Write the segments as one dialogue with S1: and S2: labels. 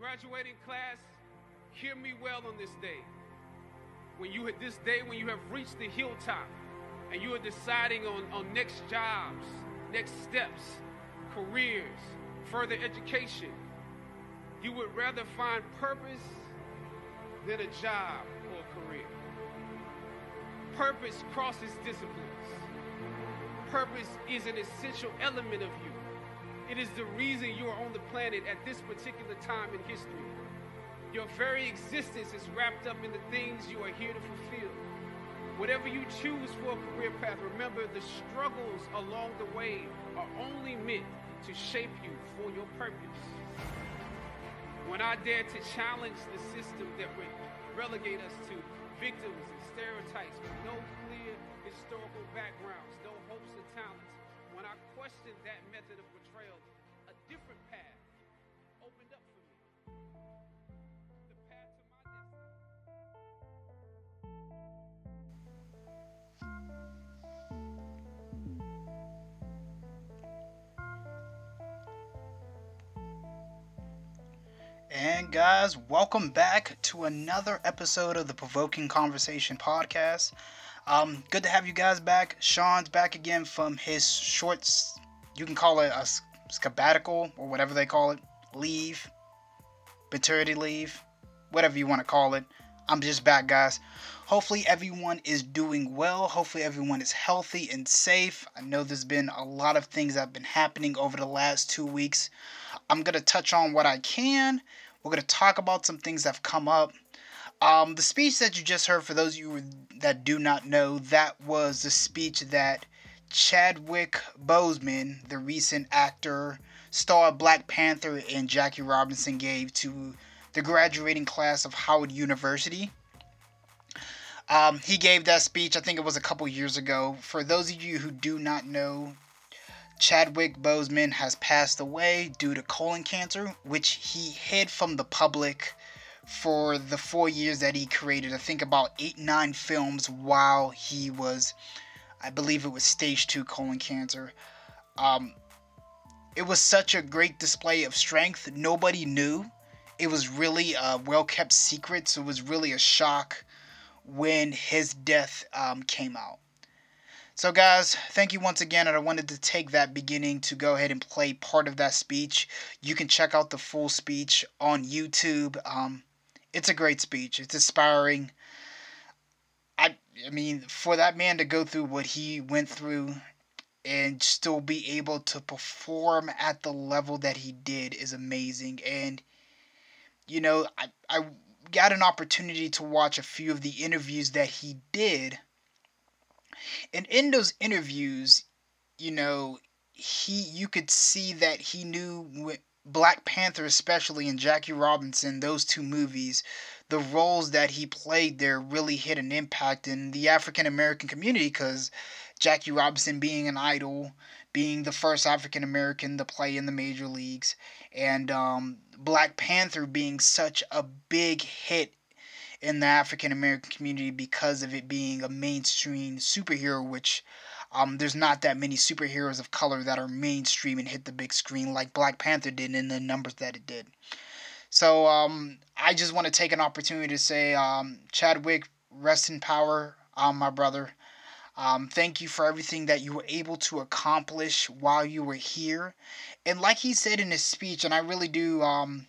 S1: Graduating class, hear me well on this day. When you this day when you have reached the hilltop and you are deciding on, on next jobs, next steps, careers, further education, you would rather find purpose than a job or a career. Purpose crosses disciplines. Purpose is an essential element of you. It is the reason you are on the planet at this particular time in history. Your very existence is wrapped up in the things you are here to fulfill. Whatever you choose for a career path, remember the struggles along the way are only meant to shape you for your purpose. When I dare to challenge the system that would relegate us to victims and stereotypes with no clear historical backgrounds, no hopes or talents, when I question that method of portrayal, a different path opened up for me. The path to my.
S2: And guys, welcome back to another episode of the Provoking Conversation podcast. Um, good to have you guys back. Sean's back again from his shorts. You can call it a sabbatical or whatever they call it, leave, maternity leave, whatever you want to call it. I'm just back, guys. Hopefully, everyone is doing well. Hopefully, everyone is healthy and safe. I know there's been a lot of things that have been happening over the last two weeks. I'm going to touch on what I can. We're going to talk about some things that have come up. Um, the speech that you just heard, for those of you that do not know, that was the speech that Chadwick Boseman, the recent actor, star of Black Panther, and Jackie Robinson gave to the graduating class of Howard University. Um, he gave that speech, I think it was a couple years ago. For those of you who do not know, Chadwick Boseman has passed away due to colon cancer, which he hid from the public for the four years that he created. I think about eight, nine films while he was, I believe it was stage two colon cancer. Um, it was such a great display of strength. Nobody knew. It was really a well kept secret, so it was really a shock when his death um, came out. So, guys, thank you once again. And I wanted to take that beginning to go ahead and play part of that speech. You can check out the full speech on YouTube. Um, it's a great speech, it's inspiring. I, I mean, for that man to go through what he went through and still be able to perform at the level that he did is amazing. And, you know, I, I got an opportunity to watch a few of the interviews that he did and in those interviews, you know, he you could see that he knew Black Panther, especially and Jackie Robinson, those two movies, the roles that he played there really hit an impact in the African American community because Jackie Robinson being an idol, being the first African American to play in the major leagues, and um, Black Panther being such a big hit in the African American community because of it being a mainstream superhero, which um, there's not that many superheroes of color that are mainstream and hit the big screen like Black Panther did in the numbers that it did. So um, I just want to take an opportunity to say, um, Chadwick, rest in power, um, my brother. Um, thank you for everything that you were able to accomplish while you were here. And like he said in his speech, and I really do, um,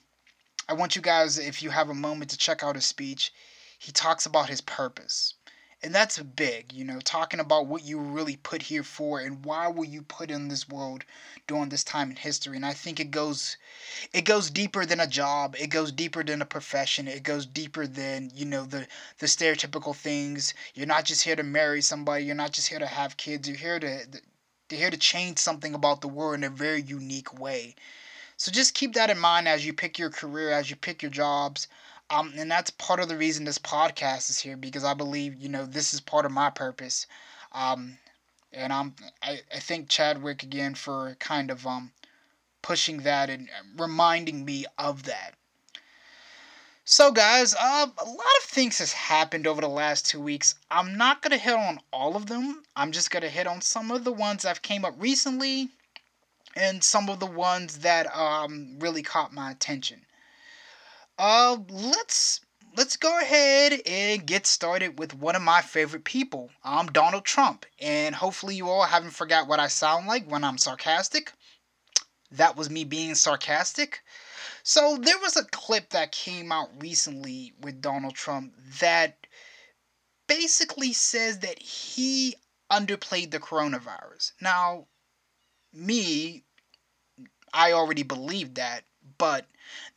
S2: I want you guys, if you have a moment, to check out his speech. He talks about his purpose. And that's big, you know, talking about what you really put here for and why were you put in this world during this time in history. And I think it goes it goes deeper than a job. It goes deeper than a profession. It goes deeper than, you know, the the stereotypical things. You're not just here to marry somebody, you're not just here to have kids. You're here to they're here to change something about the world in a very unique way. So just keep that in mind as you pick your career, as you pick your jobs. Um, and that's part of the reason this podcast is here because I believe you know this is part of my purpose. Um, and I'm I, I thank Chadwick again for kind of um pushing that and reminding me of that. So guys, uh, a lot of things has happened over the last two weeks. I'm not gonna hit on all of them. I'm just gonna hit on some of the ones that came up recently, and some of the ones that um really caught my attention. Uh, let's let's go ahead and get started with one of my favorite people. I'm Donald Trump, and hopefully you all haven't forgot what I sound like when I'm sarcastic. That was me being sarcastic. So there was a clip that came out recently with Donald Trump that basically says that he underplayed the coronavirus. Now, me, I already believed that, but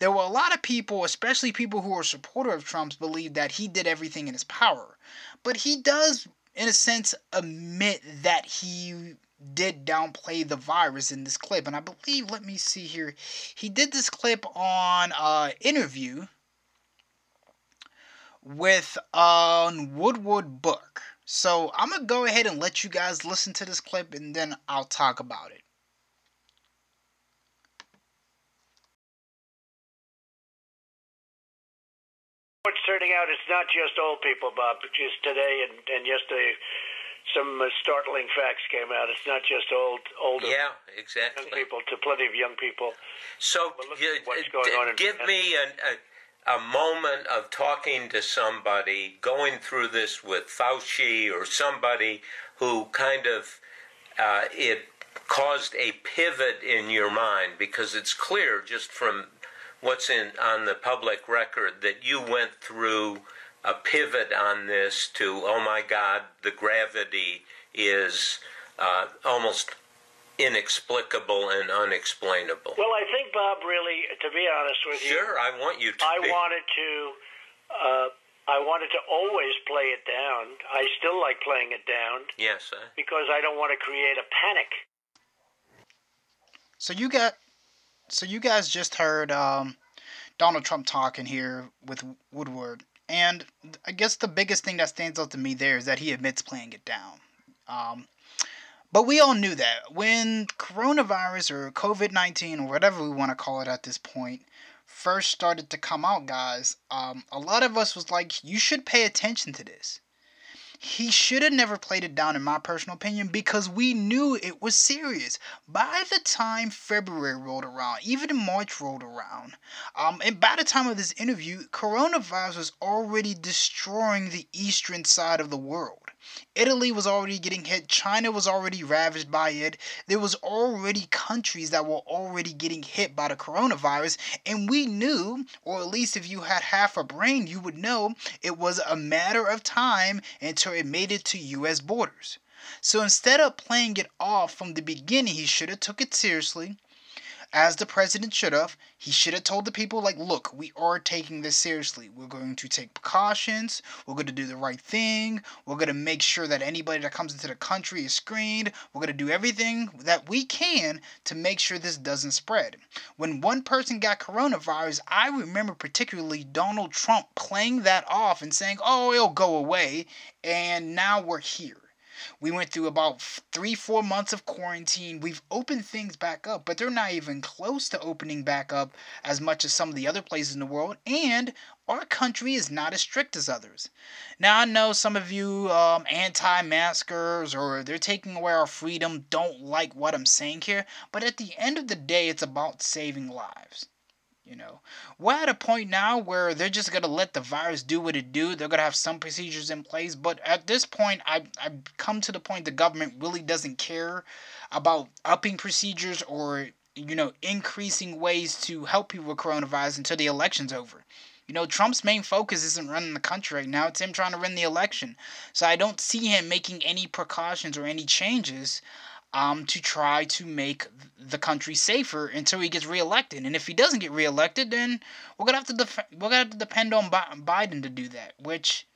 S2: there were a lot of people, especially people who are supporter of Trump's, believe that he did everything in his power. But he does, in a sense, admit that he did downplay the virus in this clip. And I believe, let me see here, he did this clip on uh interview with um Woodward Book. So I'm gonna go ahead and let you guys listen to this clip and then I'll talk about it.
S3: What's turning out, it's not just old people, Bob. Just today and, and yesterday, some uh, startling facts came out. It's not just old, older
S4: Yeah, exactly.
S3: young people, to plenty of young people.
S4: So, you-
S3: what's going
S4: d-
S3: on
S4: give me an, a, a moment of talking to somebody, going through this with Fauci or somebody who kind of uh, it caused a pivot in your mind because it's clear just from what's in on the public record that you went through a pivot on this to oh my God, the gravity is uh, almost inexplicable and unexplainable.
S3: Well, I think, Bob, really, to be honest with you,
S4: Sure, I want you to.
S3: I
S4: be.
S3: wanted to. Uh, I wanted to always play it down. I still like playing it down
S4: Yes, uh,
S3: because I don't want to create a panic.
S2: So you got so you guys just heard um, Donald Trump talking here with Woodward, and I guess the biggest thing that stands out to me there is that he admits playing it down. Um, but we all knew that when coronavirus or COVID nineteen or whatever we want to call it at this point first started to come out, guys, um, a lot of us was like, you should pay attention to this. He should have never played it down, in my personal opinion, because we knew it was serious. By the time February rolled around, even March rolled around, um, and by the time of this interview, coronavirus was already destroying the eastern side of the world. Italy was already getting hit. China was already ravaged by it. There was already countries that were already getting hit by the coronavirus, and we knew, or at least if you had half a brain, you would know it was a matter of time until it made it to U.S. borders. So instead of playing it off from the beginning, he should have took it seriously as the president should have. He should have told the people, like, look, we are taking this seriously. We're going to take precautions. We're going to do the right thing. We're going to make sure that anybody that comes into the country is screened. We're going to do everything that we can to make sure this doesn't spread. When one person got coronavirus, I remember particularly Donald Trump playing that off and saying, oh, it'll go away. And now we're here. We went through about three, four months of quarantine. We've opened things back up, but they're not even close to opening back up as much as some of the other places in the world. And our country is not as strict as others. Now, I know some of you um, anti maskers or they're taking away our freedom don't like what I'm saying here, but at the end of the day, it's about saving lives. You know, we're at a point now where they're just gonna let the virus do what it do. They're gonna have some procedures in place, but at this point, I I've come to the point the government really doesn't care about upping procedures or you know increasing ways to help people with coronavirus until the election's over. You know, Trump's main focus isn't running the country right now. It's him trying to win the election. So I don't see him making any precautions or any changes um, to try to make the country safer until he gets reelected. And if he doesn't get reelected, then we're gonna have to def- we're gonna have to depend on Bi- Biden to do that. Which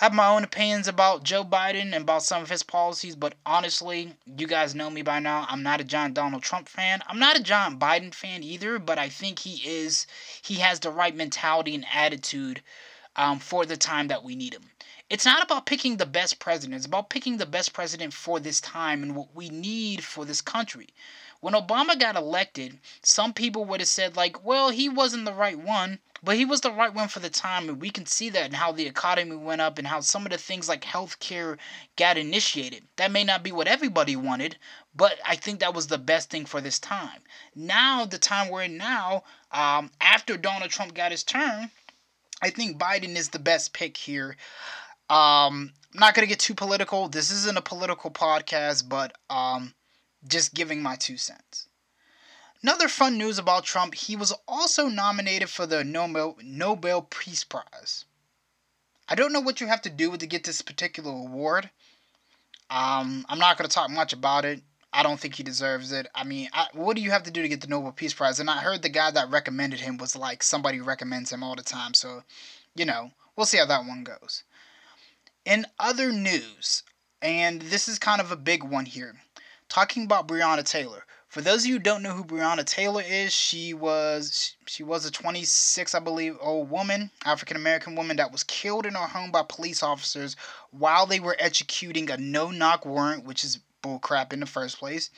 S2: I have my own opinions about Joe Biden and about some of his policies, but honestly, you guys know me by now. I'm not a John Donald Trump fan. I'm not a John Biden fan either, but I think he is he has the right mentality and attitude um, for the time that we need him. It's not about picking the best president. It's about picking the best president for this time and what we need for this country. When Obama got elected, some people would have said, like, well, he wasn't the right one, but he was the right one for the time. And we can see that in how the economy went up and how some of the things like healthcare got initiated. That may not be what everybody wanted, but I think that was the best thing for this time. Now, the time we're in now, um, after Donald Trump got his turn, I think Biden is the best pick here. Um, I'm not gonna get too political. This isn't a political podcast, but um, just giving my two cents. Another fun news about Trump: he was also nominated for the Nobel Nobel Peace Prize. I don't know what you have to do to get this particular award. Um, I'm not gonna talk much about it. I don't think he deserves it. I mean, I, what do you have to do to get the Nobel Peace Prize? And I heard the guy that recommended him was like somebody recommends him all the time. So, you know, we'll see how that one goes. In other news, and this is kind of a big one here, talking about Breonna Taylor. For those of you who don't know who Breonna Taylor is, she was she was a 26, I believe, old woman, African American woman that was killed in her home by police officers while they were executing a no-knock warrant, which is bullcrap in the first place.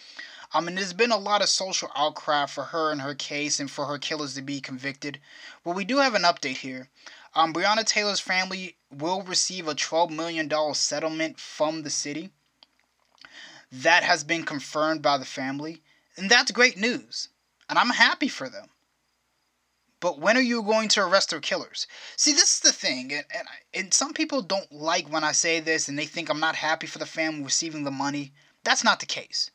S2: I mean, there's been a lot of social outcry for her and her case and for her killers to be convicted. But we do have an update here. Um, Breonna Taylor's family will receive a $12 million settlement from the city. That has been confirmed by the family. And that's great news. And I'm happy for them. But when are you going to arrest their killers? See, this is the thing, and, and, and some people don't like when I say this and they think I'm not happy for the family receiving the money. That's not the case.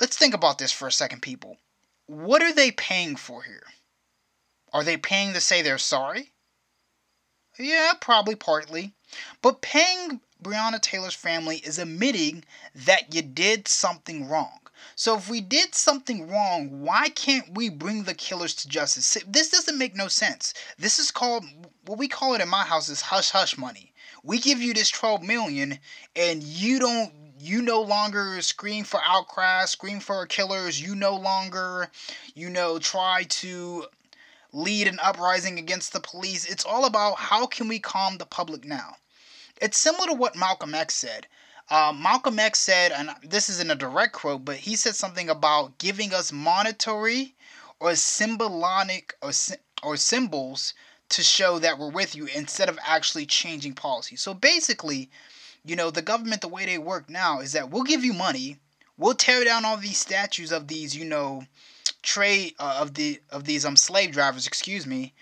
S2: Let's think about this for a second, people. What are they paying for here? Are they paying to say they're sorry? Yeah, probably partly. But paying Breonna Taylor's family is admitting that you did something wrong. So if we did something wrong, why can't we bring the killers to justice? This doesn't make no sense. This is called what we call it in my house is hush hush money. We give you this 12 million and you don't you no longer scream for outcry, scream for killers, you no longer you know try to lead an uprising against the police. It's all about how can we calm the public now. It's similar to what Malcolm X said. Uh, Malcolm X said, and this isn't a direct quote, but he said something about giving us monetary or symbolic or, or symbols to show that we're with you instead of actually changing policy. So basically, you know, the government, the way they work now is that we'll give you money, we'll tear down all these statues of these, you know, trade uh, of the of these um slave drivers, excuse me,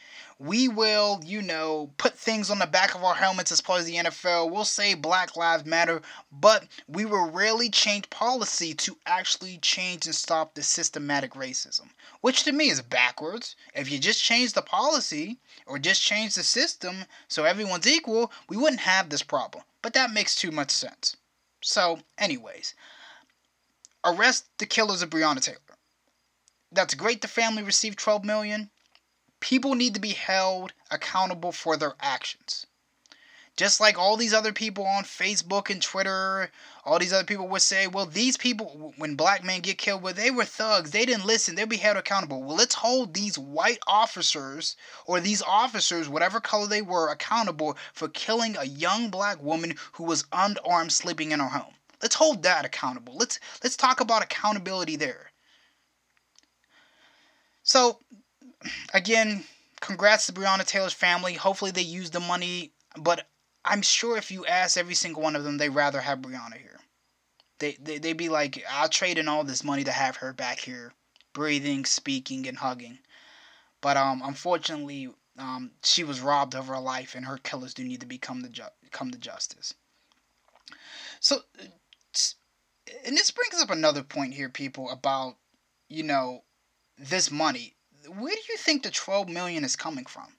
S2: we will, you know, put things on the back of our helmets as part of the NFL. We'll say Black Lives Matter, but we will rarely change policy to actually change and stop the systematic racism, which to me is backwards. If you just change the policy or just change the system so everyone's equal, we wouldn't have this problem. But that makes too much sense. So, anyways, arrest the killers of Breonna Taylor that's great the family received 12 million. People need to be held accountable for their actions. Just like all these other people on Facebook and Twitter, all these other people would say, well, these people, when black men get killed, well, they were thugs. They didn't listen. They'll be held accountable. Well, let's hold these white officers or these officers, whatever color they were, accountable for killing a young black woman who was unarmed sleeping in her home. Let's hold that accountable. Let's let's talk about accountability there. So, again, congrats to Breonna Taylor's family. Hopefully, they use the money, but I'm sure if you ask every single one of them, they'd rather have Breonna here. They, they, they'd be like, I'll trade in all this money to have her back here, breathing, speaking, and hugging. But um, unfortunately, um, she was robbed of her life, and her killers do need to become the ju- come to justice. So, and this brings up another point here, people, about you know this money, where do you think the 12 million is coming from?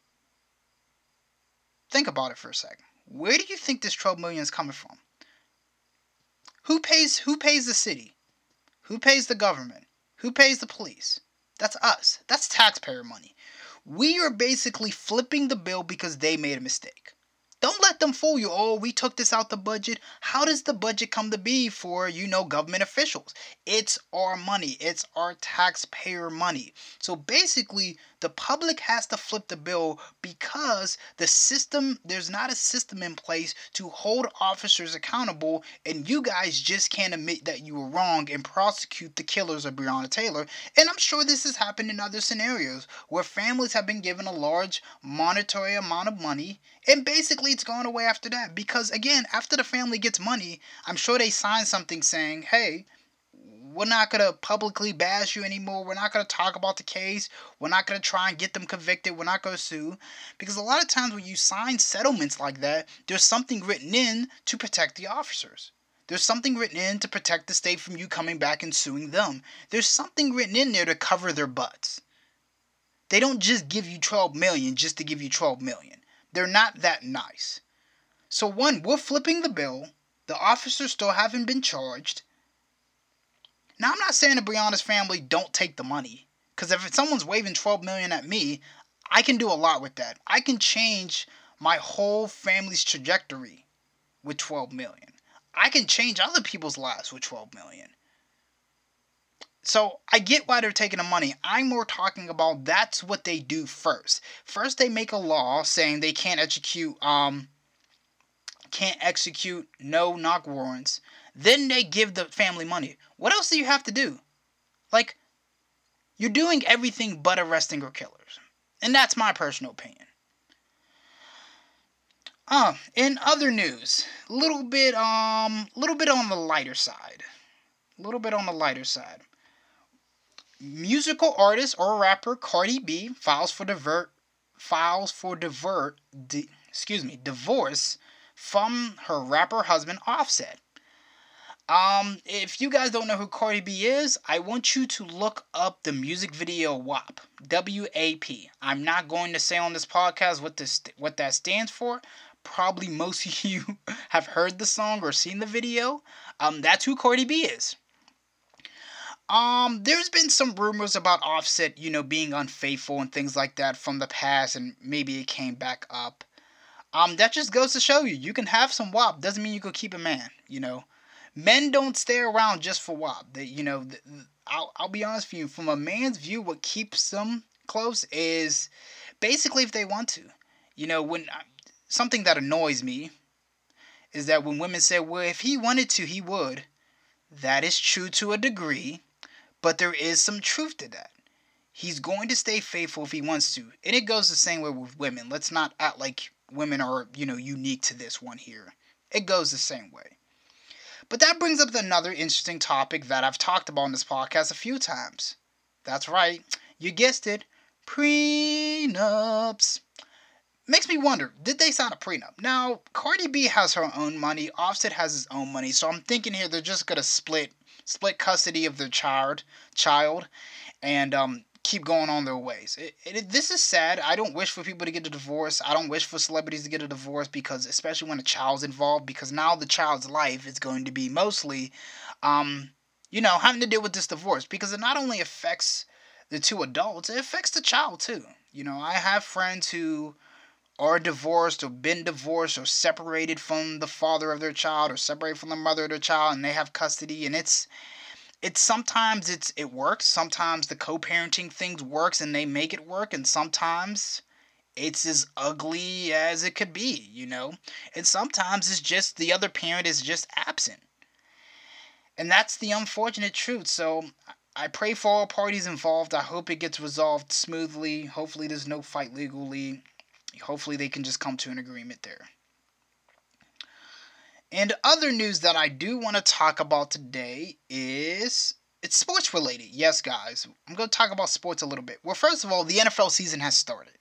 S2: Think about it for a second. Where do you think this 12 million is coming from? Who pays who pays the city? Who pays the government? Who pays the police? That's us. That's taxpayer money. We are basically flipping the bill because they made a mistake. Don't let them fool you. Oh, we took this out the budget. How does the budget come to be for, you know, government officials? It's our money, it's our taxpayer money. So basically, the public has to flip the bill because the system, there's not a system in place to hold officers accountable, and you guys just can't admit that you were wrong and prosecute the killers of Breonna Taylor. And I'm sure this has happened in other scenarios where families have been given a large monetary amount of money, and basically it's gone away after that. Because again, after the family gets money, I'm sure they sign something saying, hey, we're not going to publicly bash you anymore. We're not going to talk about the case. We're not going to try and get them convicted. We're not going to sue. Because a lot of times when you sign settlements like that, there's something written in to protect the officers. There's something written in to protect the state from you coming back and suing them. There's something written in there to cover their butts. They don't just give you 12 million just to give you 12 million. They're not that nice. So one, we're flipping the bill. The officers still haven't been charged. Now, I'm not saying the Breonna's family don't take the money, because if someone's waving 12 million at me, I can do a lot with that. I can change my whole family's trajectory with 12 million. I can change other people's lives with 12 million. So I get why they're taking the money. I'm more talking about that's what they do first. First, they make a law saying they can't execute um can't execute no knock warrants. Then they give the family money. What else do you have to do? Like, you're doing everything but arresting your killers. And that's my personal opinion. Um, in other news, a little bit um a little bit on the lighter side. A little bit on the lighter side. Musical artist or rapper Cardi B files for divert files for divert di, excuse me, divorce from her rapper husband Offset. Um, if you guys don't know who Cardi B is, I want you to look up the music video WAP. W A P. I'm not going to say on this podcast what this what that stands for. Probably most of you have heard the song or seen the video. Um, that's who Cardi B is. Um, there's been some rumors about Offset, you know, being unfaithful and things like that from the past, and maybe it came back up. Um, that just goes to show you, you can have some WAP. Doesn't mean you can keep a man, you know men don't stay around just for WAP. They, you know, I'll, I'll be honest with you. From a man's view, what keeps them close is basically if they want to. You know, when something that annoys me is that when women say, "Well, if he wanted to, he would," that is true to a degree, but there is some truth to that. He's going to stay faithful if he wants to, and it goes the same way with women. Let's not act like women are, you know, unique to this one here. It goes the same way. But that brings up another interesting topic that I've talked about on this podcast a few times. That's right, you guessed it prenups. Makes me wonder, did they sign a prenup? Now, Cardi B has her own money, Offset has his own money, so I'm thinking here they're just gonna split split custody of their child child and um keep going on their ways. It, it, this is sad. I don't wish for people to get a divorce. I don't wish for celebrities to get a divorce because, especially when a child's involved, because now the child's life is going to be mostly, um, you know, having to deal with this divorce because it not only affects the two adults, it affects the child too. You know, I have friends who are divorced or been divorced or separated from the father of their child or separated from the mother of their child and they have custody and it's it's sometimes it's it works sometimes the co-parenting things works and they make it work and sometimes it's as ugly as it could be you know? And sometimes it's just the other parent is just absent. And that's the unfortunate truth so i pray for all parties involved. I hope it gets resolved smoothly. Hopefully there's no fight legally. Hopefully they can just come to an agreement there and other news that I do want to talk about today is it's sports related. Yes, guys. I'm going to talk about sports a little bit. Well, first of all, the NFL season has started.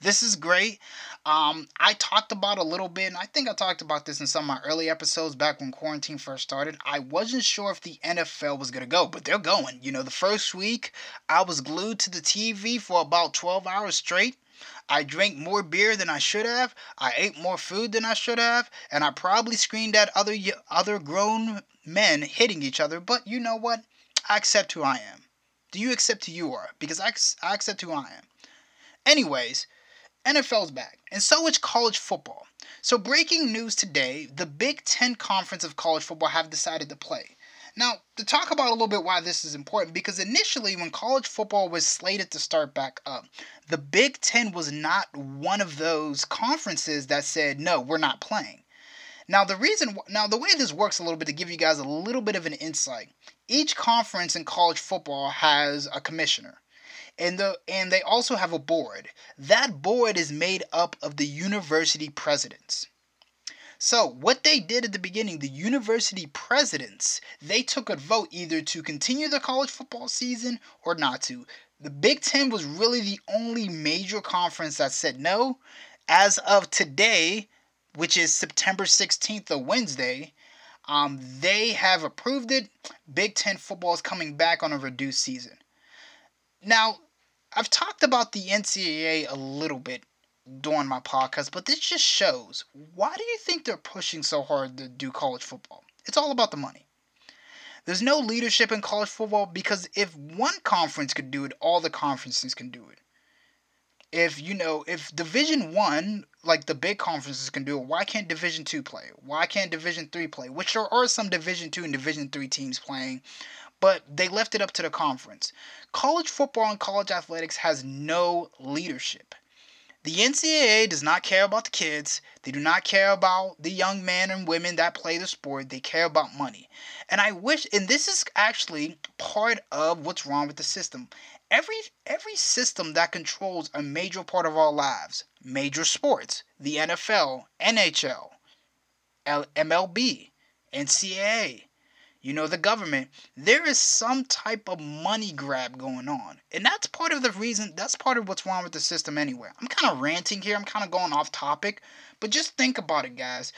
S2: This is great. Um, I talked about a little bit, and I think I talked about this in some of my early episodes back when quarantine first started. I wasn't sure if the NFL was going to go, but they're going. You know, the first week, I was glued to the TV for about 12 hours straight. I drank more beer than I should have. I ate more food than I should have, and I probably screamed at other other grown men hitting each other. But you know what? I accept who I am. Do you accept who you are? Because I, I accept who I am. Anyways, NFL's back, and so is college football. So, breaking news today the Big Ten Conference of College Football have decided to play. Now, to talk about a little bit why this is important, because initially when college football was slated to start back up, the Big Ten was not one of those conferences that said, no, we're not playing. Now, the reason, now, the way this works a little bit to give you guys a little bit of an insight, each conference in college football has a commissioner. And the and they also have a board. That board is made up of the university presidents. So, what they did at the beginning, the university presidents, they took a vote either to continue the college football season or not to. The Big Ten was really the only major conference that said no. As of today, which is September 16th, a Wednesday, um, they have approved it. Big Ten football is coming back on a reduced season. Now, I've talked about the NCAA a little bit during my podcast, but this just shows why do you think they're pushing so hard to do college football? It's all about the money. There's no leadership in college football because if one conference could do it, all the conferences can do it. If you know, if Division One, like the big conferences can do it, why can't Division Two play? Why can't Division Three play? Which there are some Division Two and Division Three teams playing, but they left it up to the conference. College football and college athletics has no leadership. The NCAA does not care about the kids. They do not care about the young men and women that play the sport. They care about money. And I wish and this is actually part of what's wrong with the system. Every every system that controls a major part of our lives, major sports, the NFL, NHL, MLB, NCAA, you know, the government, there is some type of money grab going on. And that's part of the reason, that's part of what's wrong with the system anyway. I'm kind of ranting here, I'm kind of going off topic, but just think about it, guys.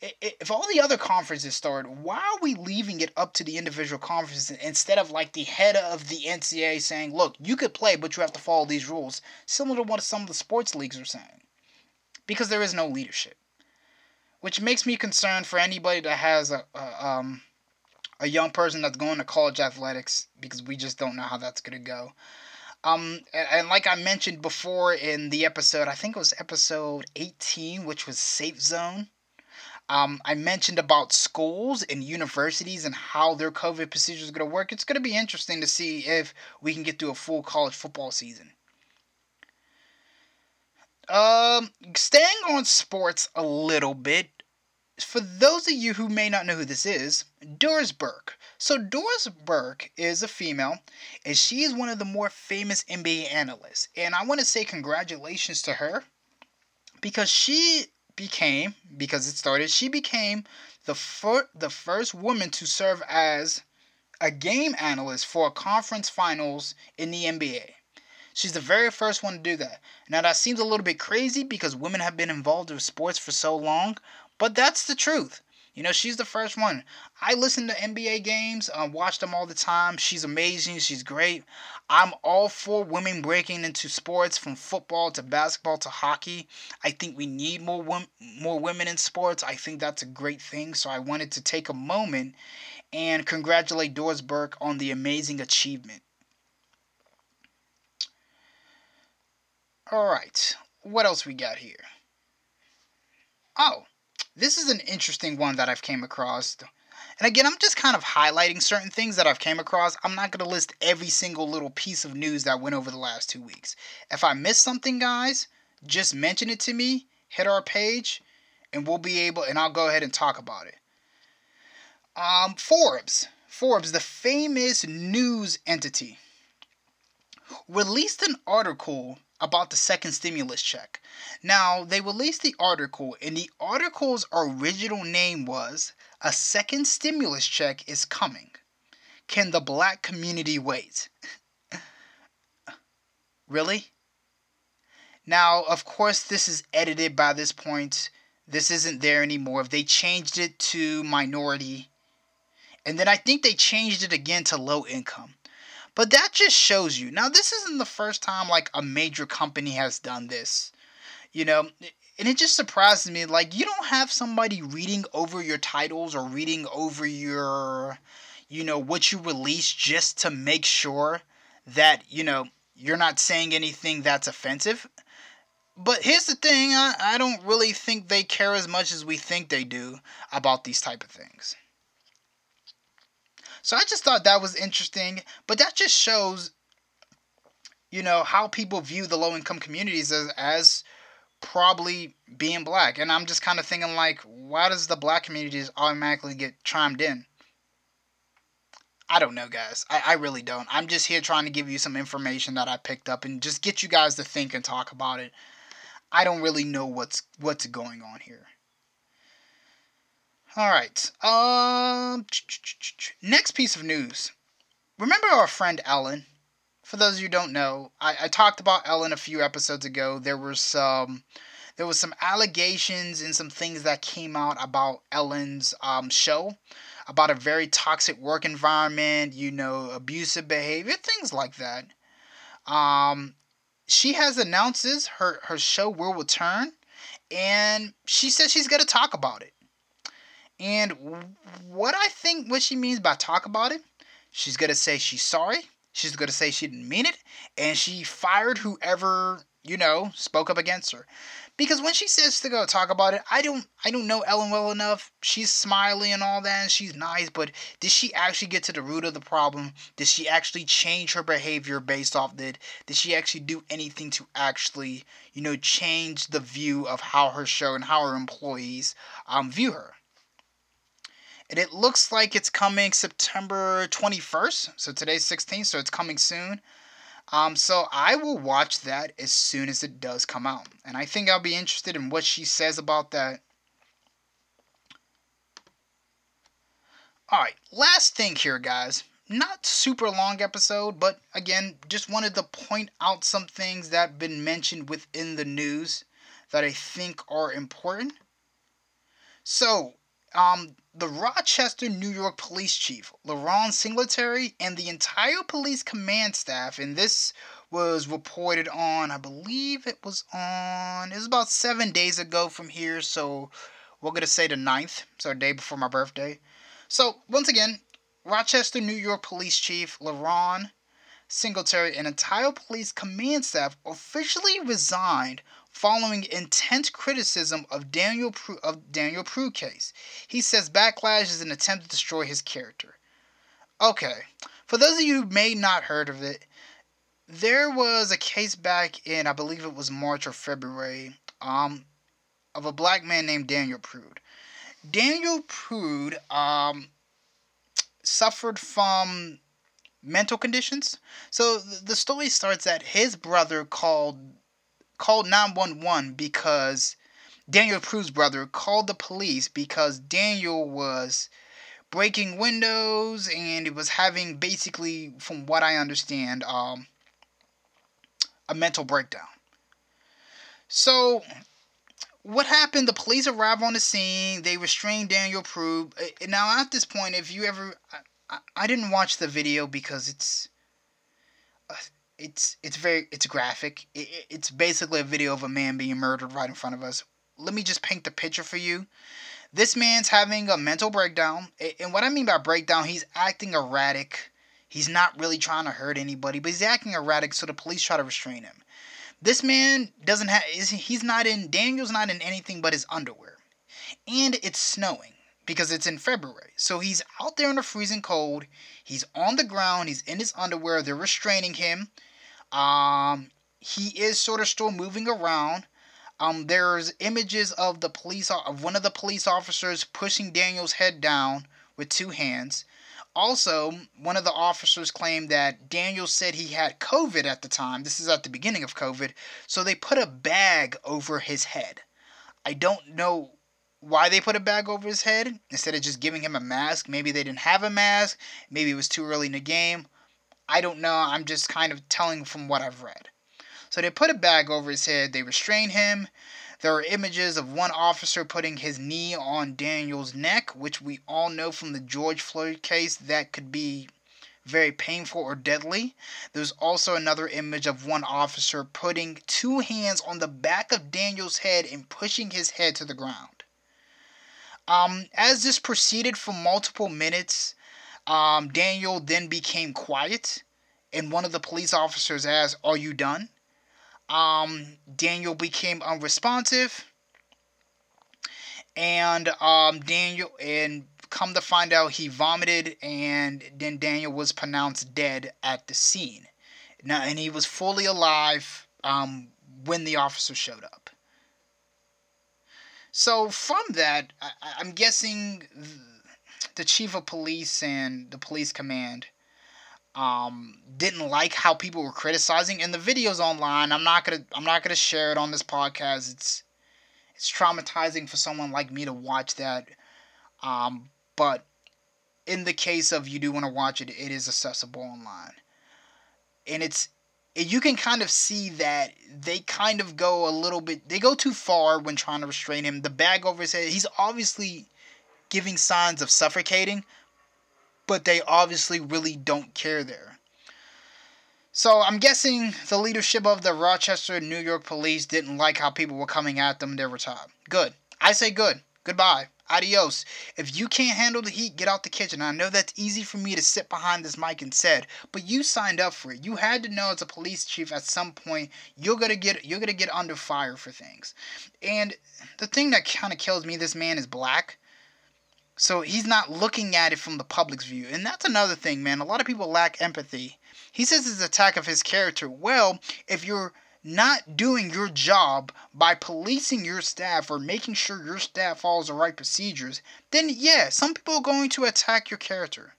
S2: If all the other conferences start, why are we leaving it up to the individual conferences instead of like the head of the NCAA saying, look, you could play, but you have to follow these rules, similar to what some of the sports leagues are saying? Because there is no leadership. Which makes me concerned for anybody that has a, a um, a young person that's going to college athletics because we just don't know how that's going to go. Um, and, like I mentioned before in the episode, I think it was episode 18, which was Safe Zone. Um, I mentioned about schools and universities and how their COVID procedures are going to work. It's going to be interesting to see if we can get through a full college football season. Um, staying on sports a little bit, for those of you who may not know who this is, Doris Burke. So Doris Burke is a female, and she is one of the more famous NBA analysts. And I want to say congratulations to her because she became, because it started, she became the fir- the first woman to serve as a game analyst for a conference finals in the NBA. She's the very first one to do that. Now that seems a little bit crazy because women have been involved with sports for so long, but that's the truth. You know, she's the first one. I listen to NBA games, uh, watch them all the time. She's amazing. She's great. I'm all for women breaking into sports from football to basketball to hockey. I think we need more women, more women in sports. I think that's a great thing. So I wanted to take a moment and congratulate Doris Burke on the amazing achievement. All right, what else we got here? Oh, this is an interesting one that I've came across. And again, I'm just kind of highlighting certain things that I've came across. I'm not going to list every single little piece of news that went over the last two weeks. If I miss something, guys, just mention it to me, hit our page, and we'll be able, and I'll go ahead and talk about it. Um, Forbes, Forbes, the famous news entity, released an article about the second stimulus check. Now, they released the article, and the article's original name was A Second Stimulus Check is Coming. Can the black community wait? really? Now, of course, this is edited by this point. This isn't there anymore. They changed it to minority. And then I think they changed it again to low income. But that just shows you. Now, this isn't the first time like a major company has done this. You know, and it just surprises me like you don't have somebody reading over your titles or reading over your you know what you release just to make sure that, you know, you're not saying anything that's offensive. but here's the thing I, I don't really think they care as much as we think they do about these type of things so i just thought that was interesting but that just shows you know how people view the low income communities as, as probably being black and i'm just kind of thinking like why does the black communities automatically get chimed in I don't know, guys. I, I really don't. I'm just here trying to give you some information that I picked up and just get you guys to think and talk about it. I don't really know what's what's going on here. All right. Um. Next piece of news. Remember our friend Ellen? For those of you who don't know, I, I talked about Ellen a few episodes ago. There were some there was some allegations and some things that came out about Ellen's um, show about a very toxic work environment, you know, abusive behavior, things like that. Um, she has announces her her show will return, and she says she's gonna talk about it. And what I think what she means by talk about it, she's gonna say she's sorry. She's gonna say she didn't mean it, and she fired whoever you know spoke up against her because when she says to go talk about it, I don't I don't know Ellen well enough. She's smiley and all that, and she's nice, but did she actually get to the root of the problem? Did she actually change her behavior based off that? Did she actually do anything to actually, you know, change the view of how her show and how her employees um, view her? And it looks like it's coming September 21st. So today's 16th, so it's coming soon. Um, so I will watch that as soon as it does come out. And I think I'll be interested in what she says about that. Alright, last thing here, guys. Not super long episode, but again, just wanted to point out some things that have been mentioned within the news that I think are important. So, um, the Rochester, New York police chief, LaRon Singletary, and the entire police command staff, and this was reported on, I believe it was on, it was about seven days ago from here, so we're going to say the 9th, so a day before my birthday. So, once again, Rochester, New York police chief, LaRon Singletary, and entire police command staff officially resigned following intense criticism of Daniel Pru- of Daniel Prude case. He says backlash is an attempt to destroy his character. Okay, for those of you who may not heard of it, there was a case back in I believe it was March or February, um, of a black man named Daniel Prude. Daniel Prude um suffered from mental conditions. So the story starts that his brother called called 911 because Daniel Prude's brother called the police because Daniel was breaking windows and it was having basically from what I understand um a mental breakdown. So what happened? The police arrive on the scene. They restrain Daniel Prude. Now, at this point, if you ever, I, I didn't watch the video because it's, it's it's very it's graphic. It, it's basically a video of a man being murdered right in front of us. Let me just paint the picture for you. This man's having a mental breakdown, and what I mean by breakdown, he's acting erratic. He's not really trying to hurt anybody, but he's acting erratic, so the police try to restrain him. This man doesn't have he's not in Daniel's not in anything but his underwear. And it's snowing because it's in February. So he's out there in the freezing cold. He's on the ground, he's in his underwear, they're restraining him. Um, he is sort of still moving around. Um, there's images of the police of one of the police officers pushing Daniel's head down with two hands. Also, one of the officers claimed that Daniel said he had COVID at the time. This is at the beginning of COVID. So they put a bag over his head. I don't know why they put a bag over his head instead of just giving him a mask. Maybe they didn't have a mask. Maybe it was too early in the game. I don't know. I'm just kind of telling from what I've read. So they put a bag over his head. They restrain him. There are images of one officer putting his knee on Daniel's neck, which we all know from the George Floyd case that could be very painful or deadly. There's also another image of one officer putting two hands on the back of Daniel's head and pushing his head to the ground. Um, as this proceeded for multiple minutes, um, Daniel then became quiet, and one of the police officers asked, Are you done? um, Daniel became unresponsive, and um, Daniel and come to find out he vomited, and then Daniel was pronounced dead at the scene. Now, and he was fully alive um, when the officer showed up. So from that, I, I'm guessing the chief of police and the police command um, didn't like how people were criticizing and the videos online. I'm not gonna i'm not gonna share it on this podcast. It's it's traumatizing for someone like me to watch that. Um, but in the case of you do want to watch it it is accessible online. And it's you can kind of see that they kind of go a little bit they go too far when trying to restrain him. The bag over his head he's obviously giving signs of suffocating but they obviously really don't care there. So I'm guessing the leadership of the Rochester, New York police didn't like how people were coming at them. They were tired. Good. I say good. Goodbye. Adios. If you can't handle the heat, get out the kitchen. I know that's easy for me to sit behind this mic and said, but you signed up for it. You had to know as a police chief at some point you're gonna get you're gonna get under fire for things. And the thing that kind of kills me, this man is black. So he's not looking at it from the public's view. And that's another thing, man. A lot of people lack empathy. He says it's attack of his character. Well, if you're not doing your job by policing your staff or making sure your staff follows the right procedures, then yeah, some people are going to attack your character.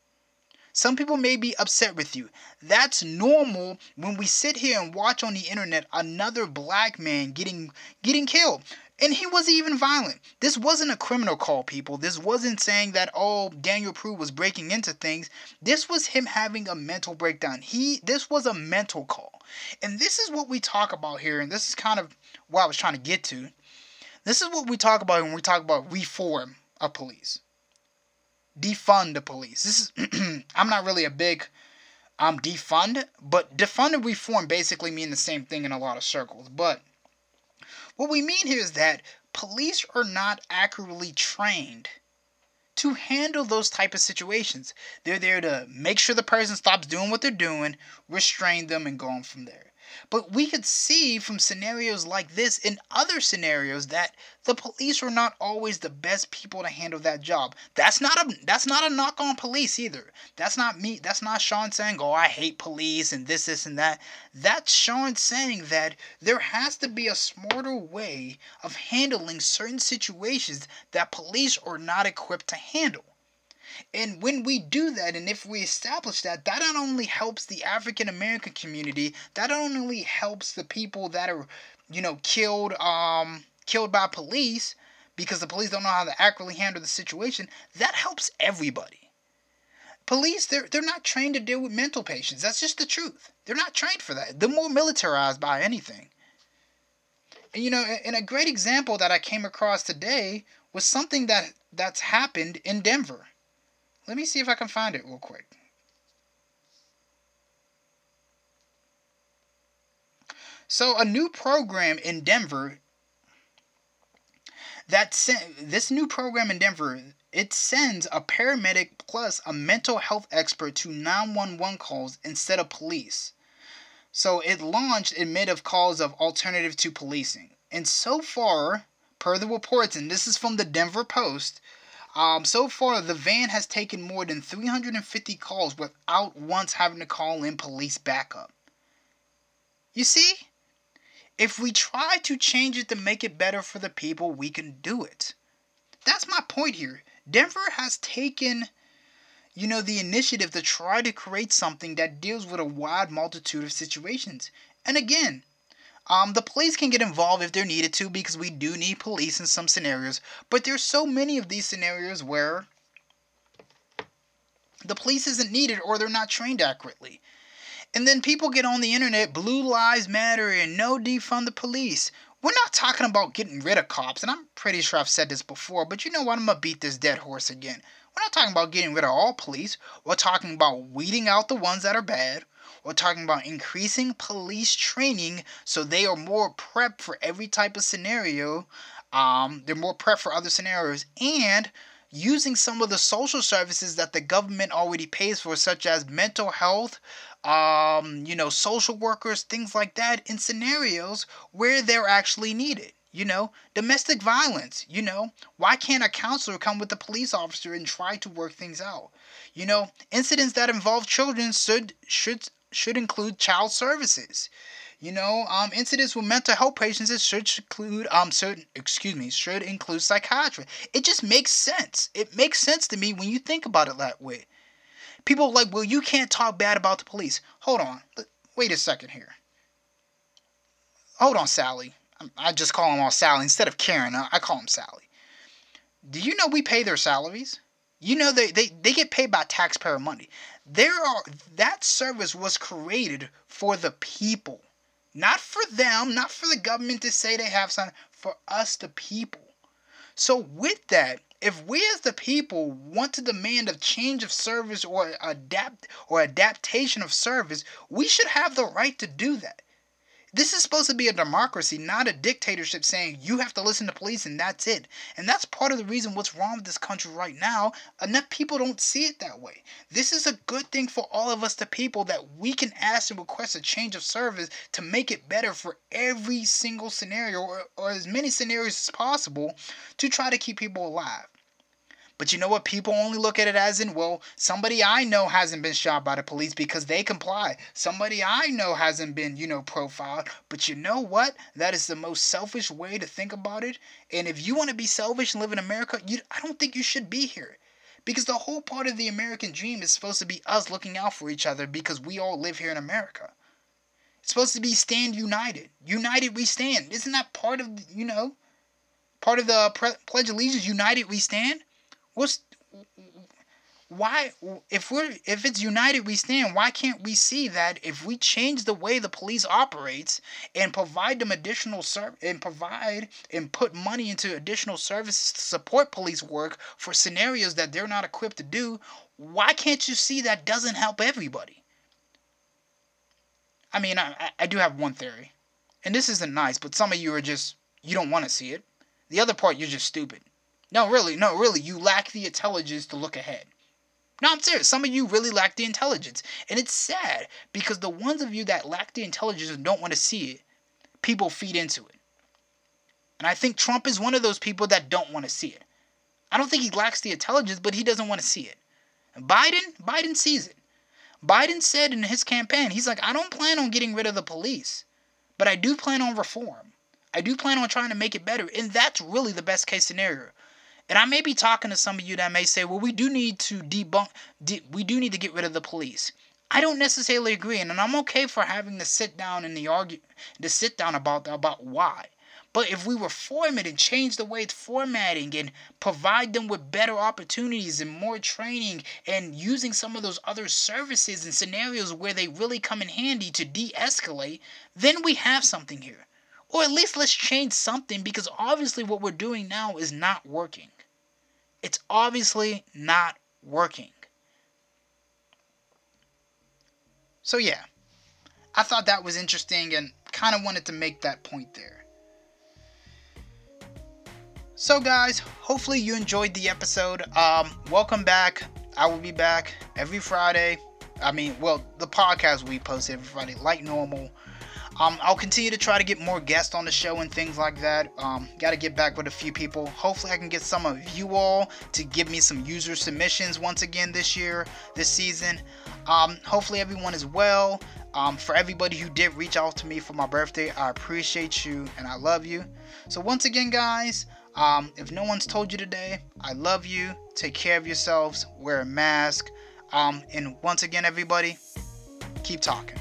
S2: Some people may be upset with you. That's normal when we sit here and watch on the internet another black man getting getting killed. And he wasn't even violent. This wasn't a criminal call, people. This wasn't saying that oh Daniel Prude was breaking into things. This was him having a mental breakdown. He this was a mental call. And this is what we talk about here, and this is kind of what I was trying to get to. This is what we talk about when we talk about reform of police. Defund the police. This is I'm not really a big um defund, but defund and reform basically mean the same thing in a lot of circles. But what we mean here is that police are not accurately trained to handle those type of situations. They're there to make sure the person stops doing what they're doing, restrain them, and go on from there. But we could see from scenarios like this in other scenarios that the police were not always the best people to handle that job. That's not a that's not a knock on police either. That's not me. That's not Sean saying, "Oh, I hate police and this, this, and that." That's Sean saying that there has to be a smarter way of handling certain situations that police are not equipped to handle. And when we do that, and if we establish that, that not only helps the African American community, that not only helps the people that are, you know, killed, um, killed by police because the police don't know how to accurately handle the situation. That helps everybody. Police, they're they're not trained to deal with mental patients. That's just the truth. They're not trained for that. They're more militarized by anything. And you know, and a great example that I came across today was something that that's happened in Denver. Let me see if I can find it real quick. So a new program in Denver that this new program in Denver it sends a paramedic plus a mental health expert to 911 calls instead of police. So it launched amid of calls of alternative to policing. And so far, per the reports, and this is from the Denver Post, um, so far, the van has taken more than 350 calls without once having to call in police backup. You see? If we try to change it to make it better for the people, we can do it. That's my point here. Denver has taken, you know, the initiative to try to create something that deals with a wide multitude of situations. And again, um, the police can get involved if they're needed to because we do need police in some scenarios. But there's so many of these scenarios where the police isn't needed or they're not trained accurately. And then people get on the internet, blue lives matter and no defund the police. We're not talking about getting rid of cops, and I'm pretty sure I've said this before, but you know what? I'm gonna beat this dead horse again. We're not talking about getting rid of all police. We're talking about weeding out the ones that are bad. We're talking about increasing police training so they are more prepped for every type of scenario. Um, they're more prepped for other scenarios. And using some of the social services that the government already pays for, such as mental health, um, you know, social workers, things like that, in scenarios where they're actually needed. You know, domestic violence. You know, why can't a counselor come with a police officer and try to work things out? You know, incidents that involve children should should should include child services. You know, um, incidents with mental health patients it should include um certain excuse me should include psychiatry. It just makes sense. It makes sense to me when you think about it that way. People are like, well, you can't talk bad about the police. Hold on, wait a second here. Hold on, Sally. I just call them all Sally instead of Karen. I call them Sally. Do you know we pay their salaries? You know they, they, they get paid by taxpayer money. There are that service was created for the people. Not for them, not for the government to say they have something, for us the people. So with that, if we as the people want to demand a change of service or adapt or adaptation of service, we should have the right to do that. This is supposed to be a democracy, not a dictatorship saying you have to listen to police and that's it. And that's part of the reason what's wrong with this country right now. Enough people don't see it that way. This is a good thing for all of us, the people, that we can ask and request a change of service to make it better for every single scenario or, or as many scenarios as possible to try to keep people alive. But you know what? People only look at it as in, well, somebody I know hasn't been shot by the police because they comply. Somebody I know hasn't been, you know, profiled. But you know what? That is the most selfish way to think about it. And if you want to be selfish and live in America, you, I don't think you should be here. Because the whole part of the American dream is supposed to be us looking out for each other because we all live here in America. It's supposed to be stand united. United we stand. Isn't that part of, you know, part of the Pledge of Allegiance? United we stand? What's why if we're if it's united we stand why can't we see that if we change the way the police operates and provide them additional serv and provide and put money into additional services to support police work for scenarios that they're not equipped to do why can't you see that doesn't help everybody? I mean i, I do have one theory and this isn't nice but some of you are just you don't want to see it. The other part you're just stupid no, really, no, really, you lack the intelligence to look ahead. No, I'm serious. Some of you really lack the intelligence. And it's sad because the ones of you that lack the intelligence and don't want to see it, people feed into it. And I think Trump is one of those people that don't want to see it. I don't think he lacks the intelligence, but he doesn't want to see it. And Biden, Biden sees it. Biden said in his campaign, he's like, I don't plan on getting rid of the police, but I do plan on reform. I do plan on trying to make it better. And that's really the best case scenario. And I may be talking to some of you that may say, well, we do need to debunk, de- we do need to get rid of the police. I don't necessarily agree, and I'm okay for having to sit down and the argue, to sit down about about why. But if we reform it and change the way it's formatting and provide them with better opportunities and more training and using some of those other services and scenarios where they really come in handy to de escalate, then we have something here. Or at least let's change something because obviously what we're doing now is not working. It's obviously not working. So, yeah, I thought that was interesting and kind of wanted to make that point there. So, guys, hopefully you enjoyed the episode. Um, welcome back. I will be back every Friday. I mean, well, the podcast will be posted every Friday, like normal. Um, I'll continue to try to get more guests on the show and things like that. Um, Got to get back with a few people. Hopefully, I can get some of you all to give me some user submissions once again this year, this season. Um, hopefully, everyone is well. Um, for everybody who did reach out to me for my birthday, I appreciate you and I love you. So, once again, guys, um, if no one's told you today, I love you. Take care of yourselves. Wear a mask. Um, and once again, everybody, keep talking.